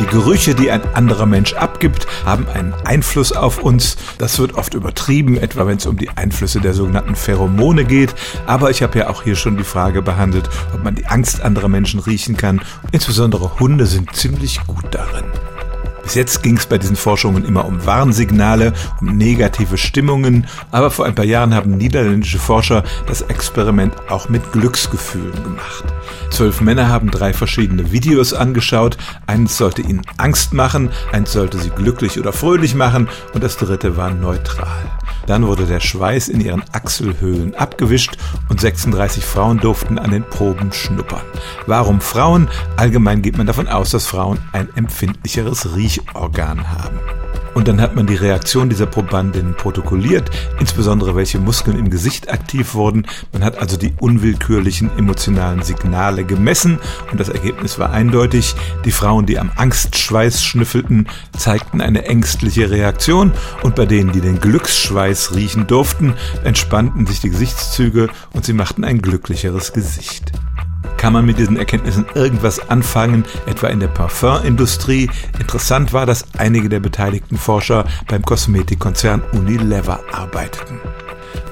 Die Gerüche, die ein anderer Mensch abgibt, haben einen Einfluss auf uns. Das wird oft übertrieben, etwa wenn es um die Einflüsse der sogenannten Pheromone geht. Aber ich habe ja auch hier schon die Frage behandelt, ob man die Angst anderer Menschen riechen kann. Insbesondere Hunde sind ziemlich gut darin. Bis jetzt ging es bei diesen Forschungen immer um Warnsignale, um negative Stimmungen, aber vor ein paar Jahren haben niederländische Forscher das Experiment auch mit Glücksgefühlen gemacht. Zwölf Männer haben drei verschiedene Videos angeschaut. Eins sollte ihnen Angst machen, eins sollte sie glücklich oder fröhlich machen und das dritte war neutral. Dann wurde der Schweiß in ihren Achselhöhlen abgewischt und 36 Frauen durften an den Proben schnuppern. Warum Frauen? Allgemein geht man davon aus, dass Frauen ein empfindlicheres Riechorgan haben. Und dann hat man die Reaktion dieser Probandinnen protokolliert, insbesondere welche Muskeln im Gesicht aktiv wurden. Man hat also die unwillkürlichen emotionalen Signale gemessen und das Ergebnis war eindeutig. Die Frauen, die am Angstschweiß schnüffelten, zeigten eine ängstliche Reaktion und bei denen, die den Glücksschweiß riechen durften, entspannten sich die Gesichtszüge und sie machten ein glücklicheres Gesicht. Kann man mit diesen Erkenntnissen irgendwas anfangen, etwa in der Parfumindustrie? Interessant war, dass einige der beteiligten Forscher beim Kosmetikkonzern Unilever arbeiteten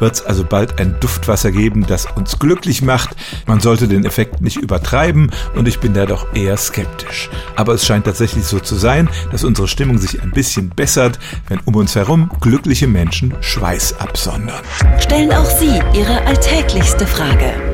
wird es also bald ein Duftwasser geben, das uns glücklich macht. Man sollte den Effekt nicht übertreiben und ich bin da doch eher skeptisch. Aber es scheint tatsächlich so zu sein, dass unsere Stimmung sich ein bisschen bessert, wenn um uns herum glückliche Menschen Schweiß absondern. Stellen auch Sie Ihre alltäglichste Frage